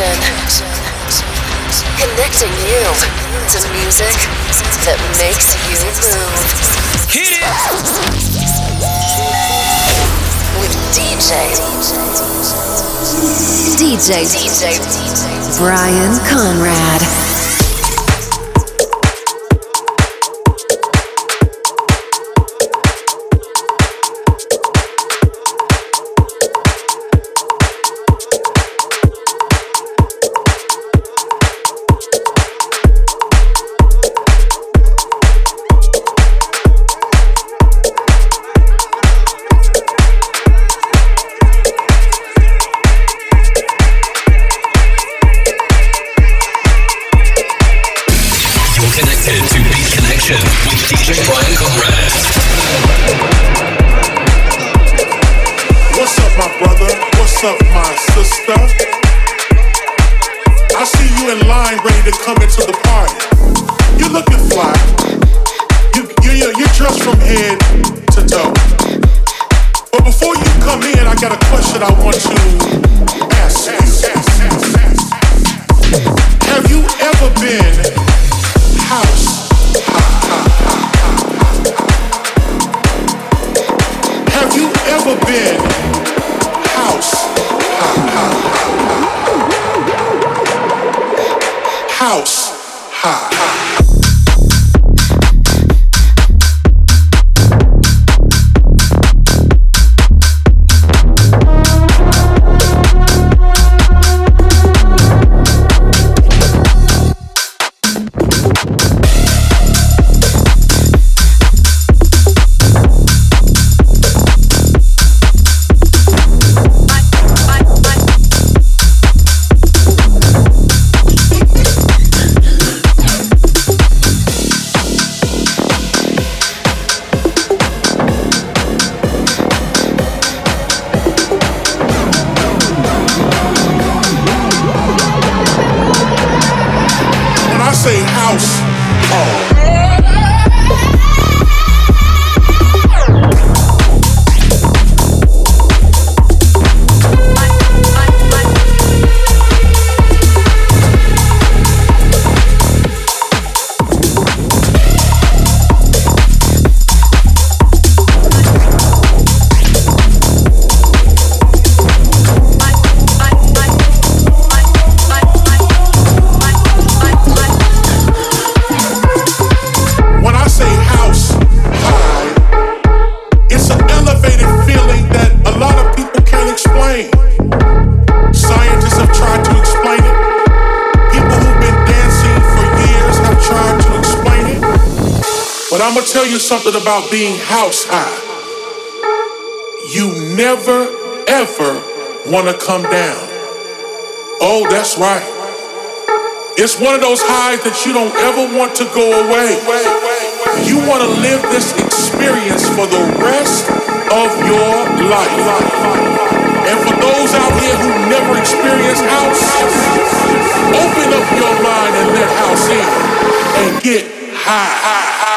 Connection. Connecting you to music that makes you move. Hit it! With DJ. DJ. DJ. Brian Conrad. Being house high. You never ever wanna come down. Oh, that's right. It's one of those highs that you don't ever want to go away. You want to live this experience for the rest of your life. And for those out here who never experienced house, open up your mind and let house in and get high.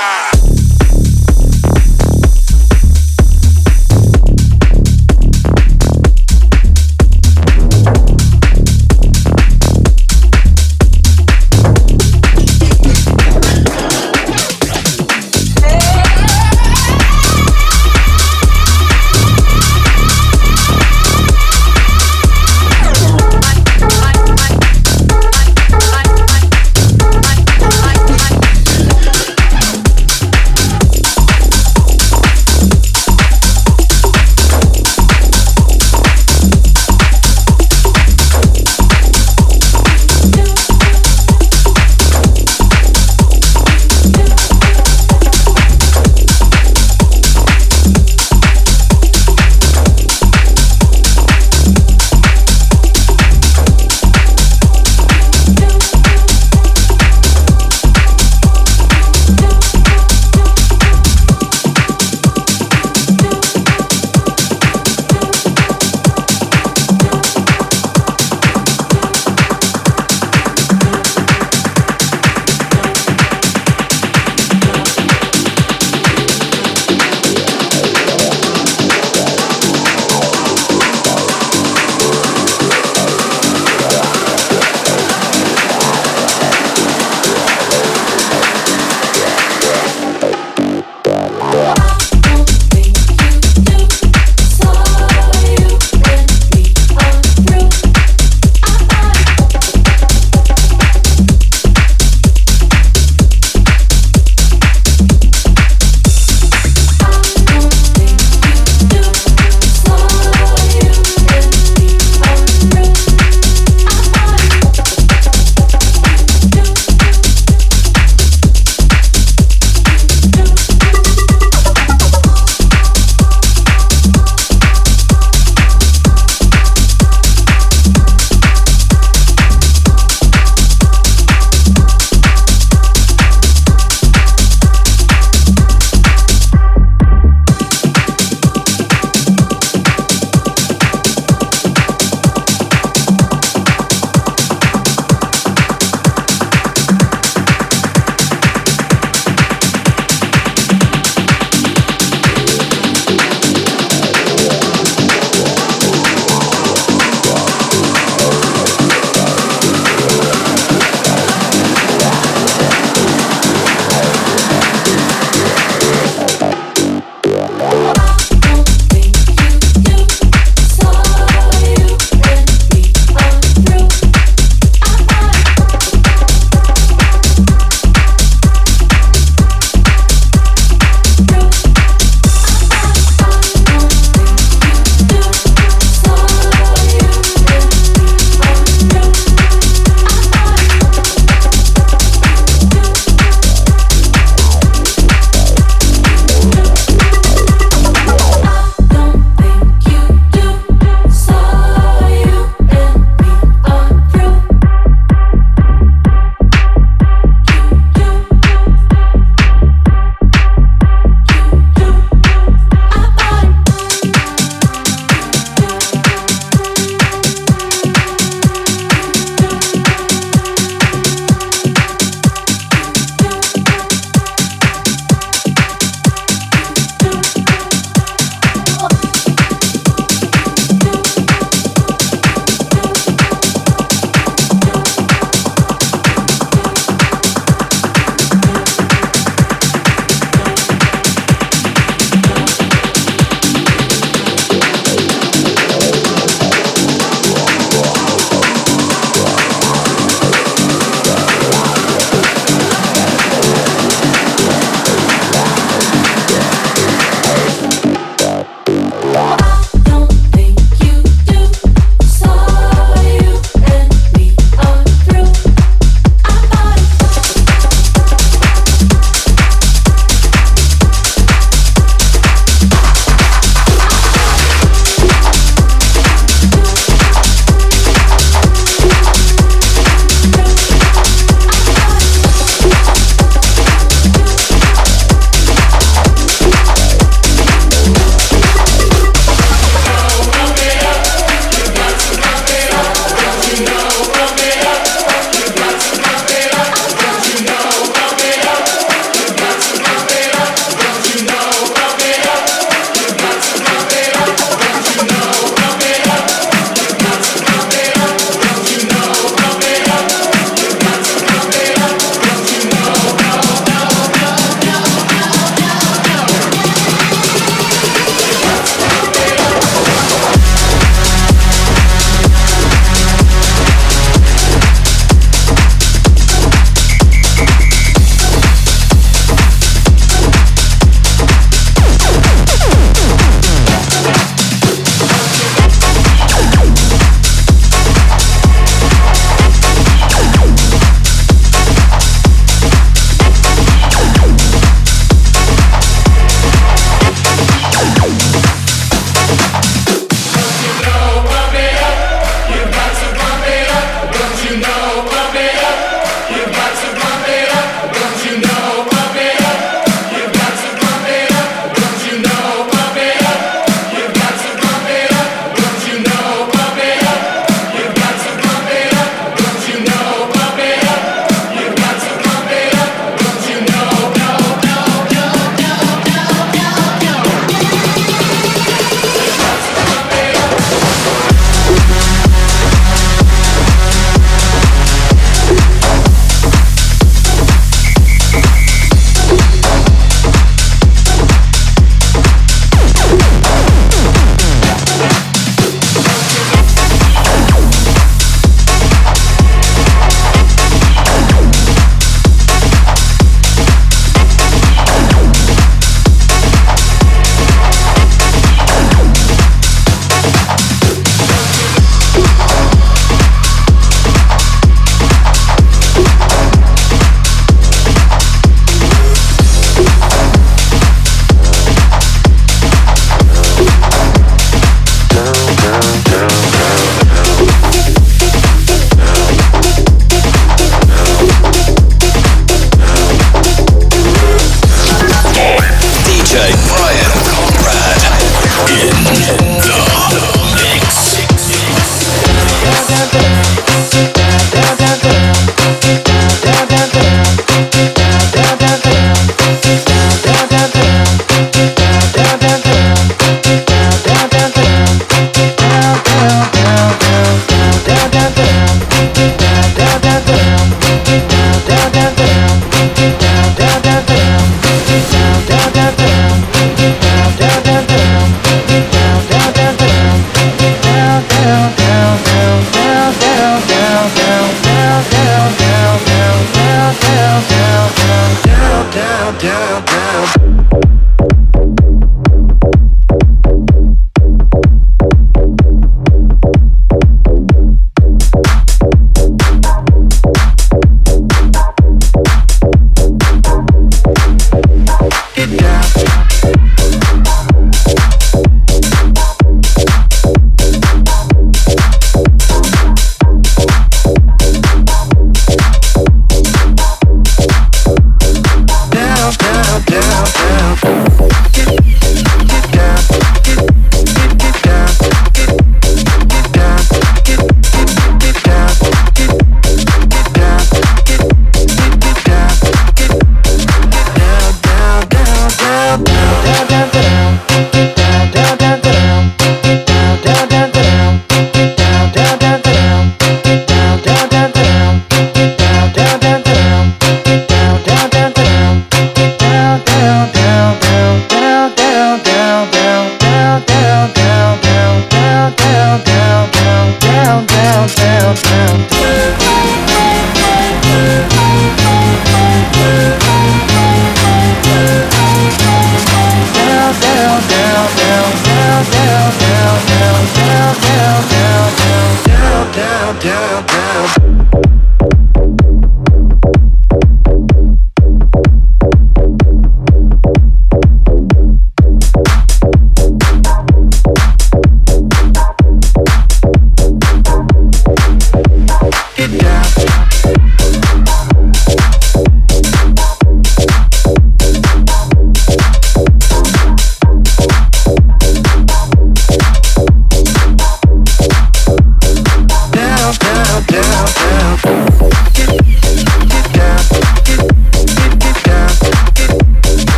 down, down.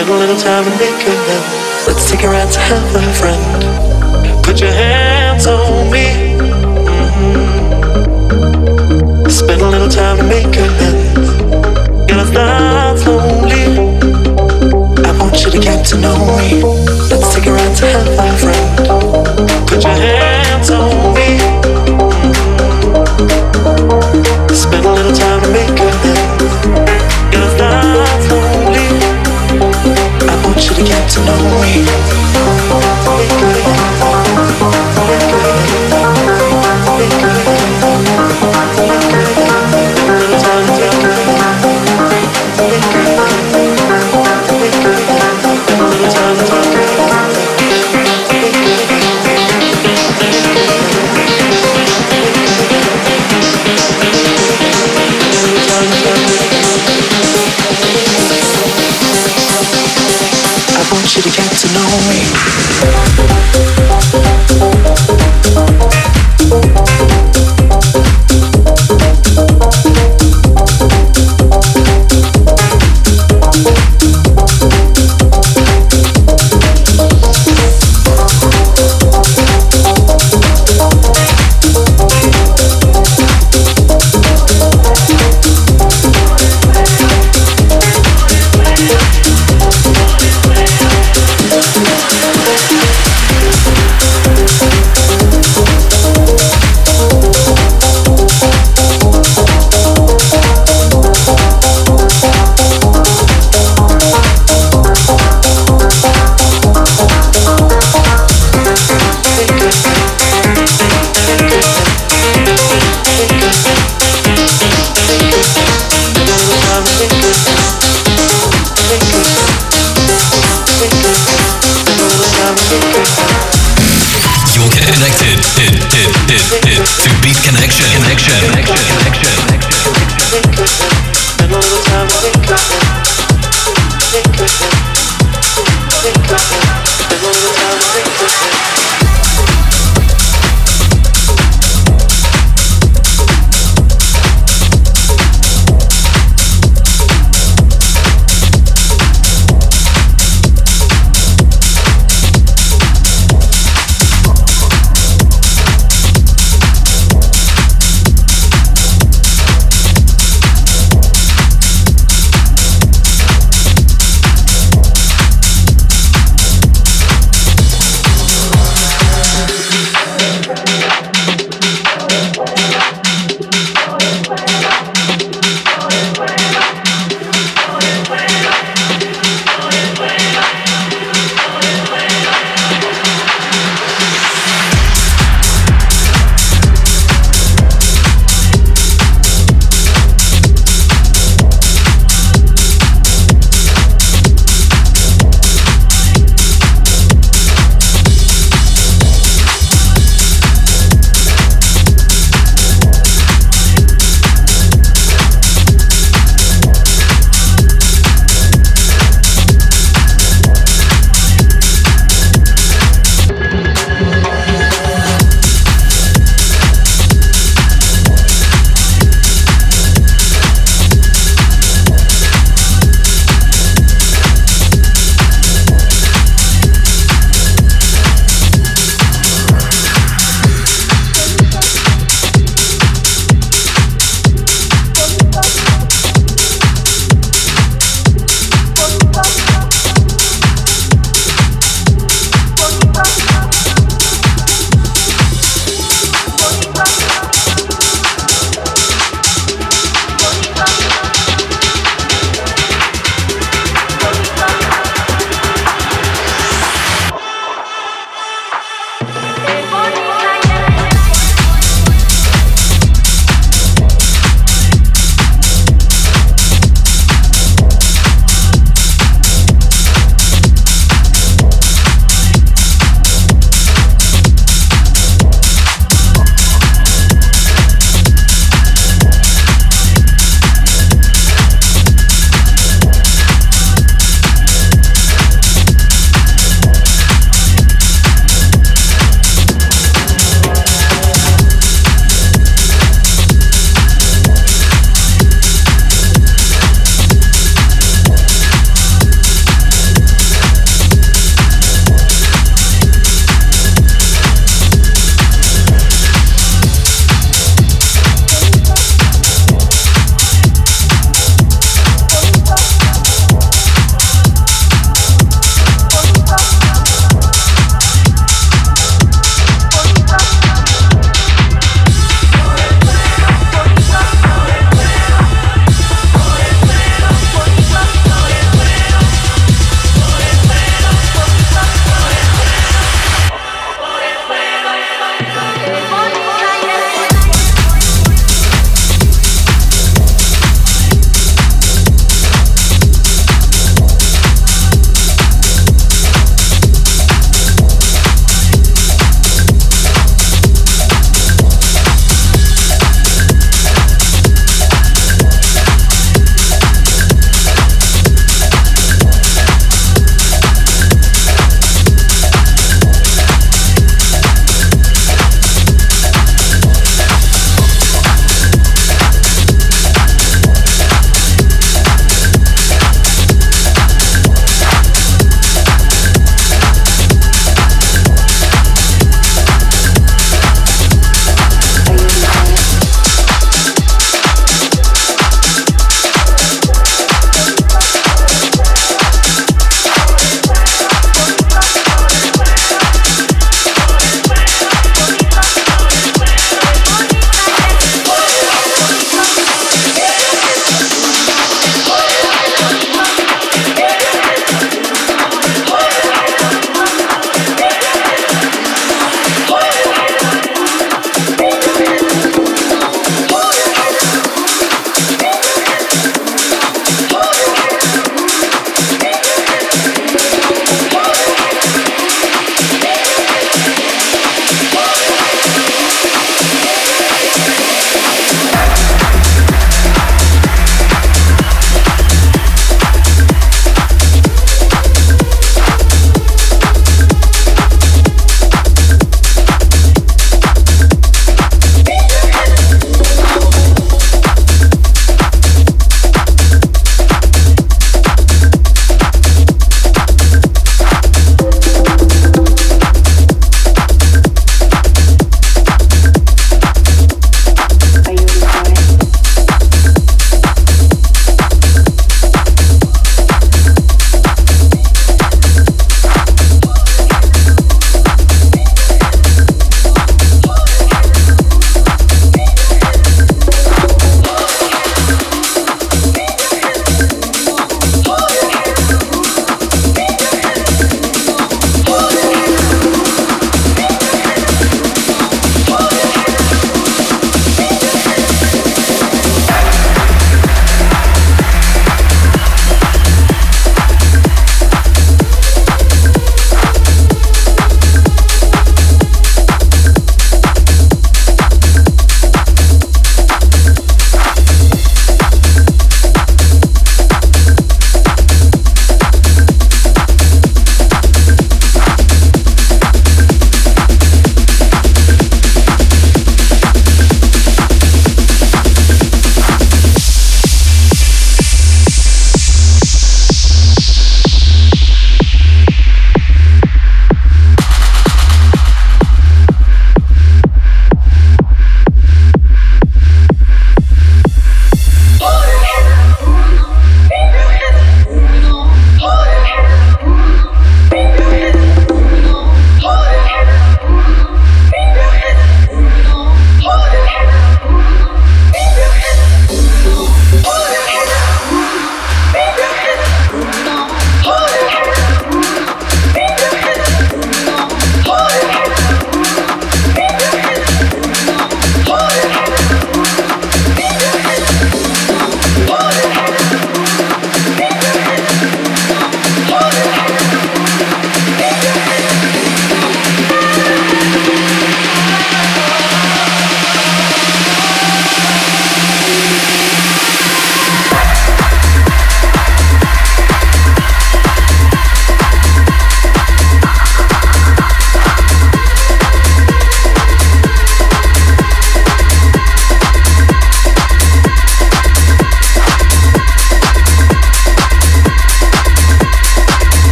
Make a little time and make come Sticking around to have a friend. Put your hands on me. Mm-hmm. Spend a little time to make amends. And it's not lonely. I want you to get to know me. know me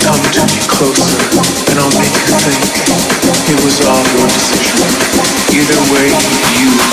soft, sweet spot cradles your id like a cocoon.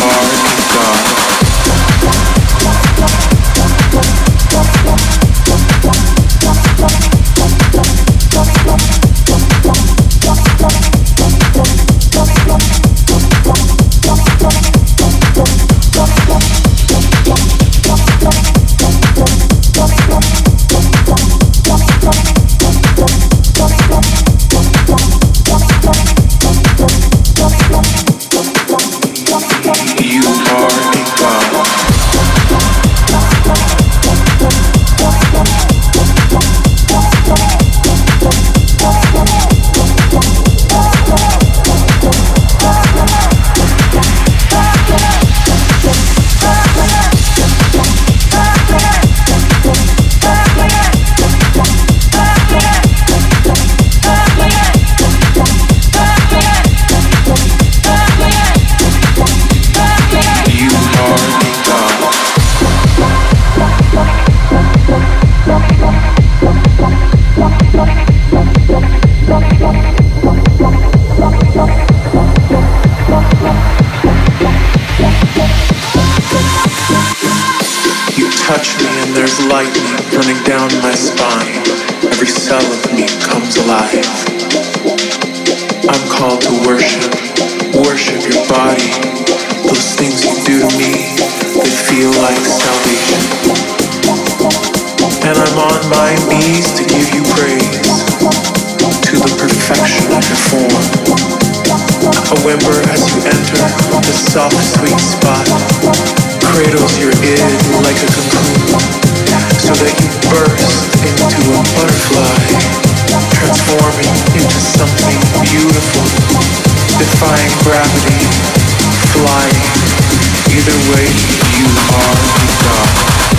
beautiful, defying gravity, flying. Either way, you are the God.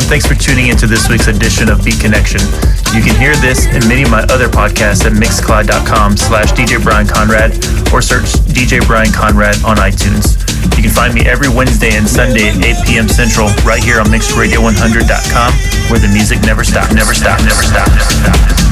Everyone? Thanks for tuning into this week's edition of Beat Connection. You can hear this and many of my other podcasts at mixcloud.com slash DJ Brian Conrad or search DJ Brian Conrad on iTunes. You can find me every Wednesday and Sunday at 8 p.m. Central right here on mixedradio100.com where the music never stops, never stops, never stops, never stops. Never stops.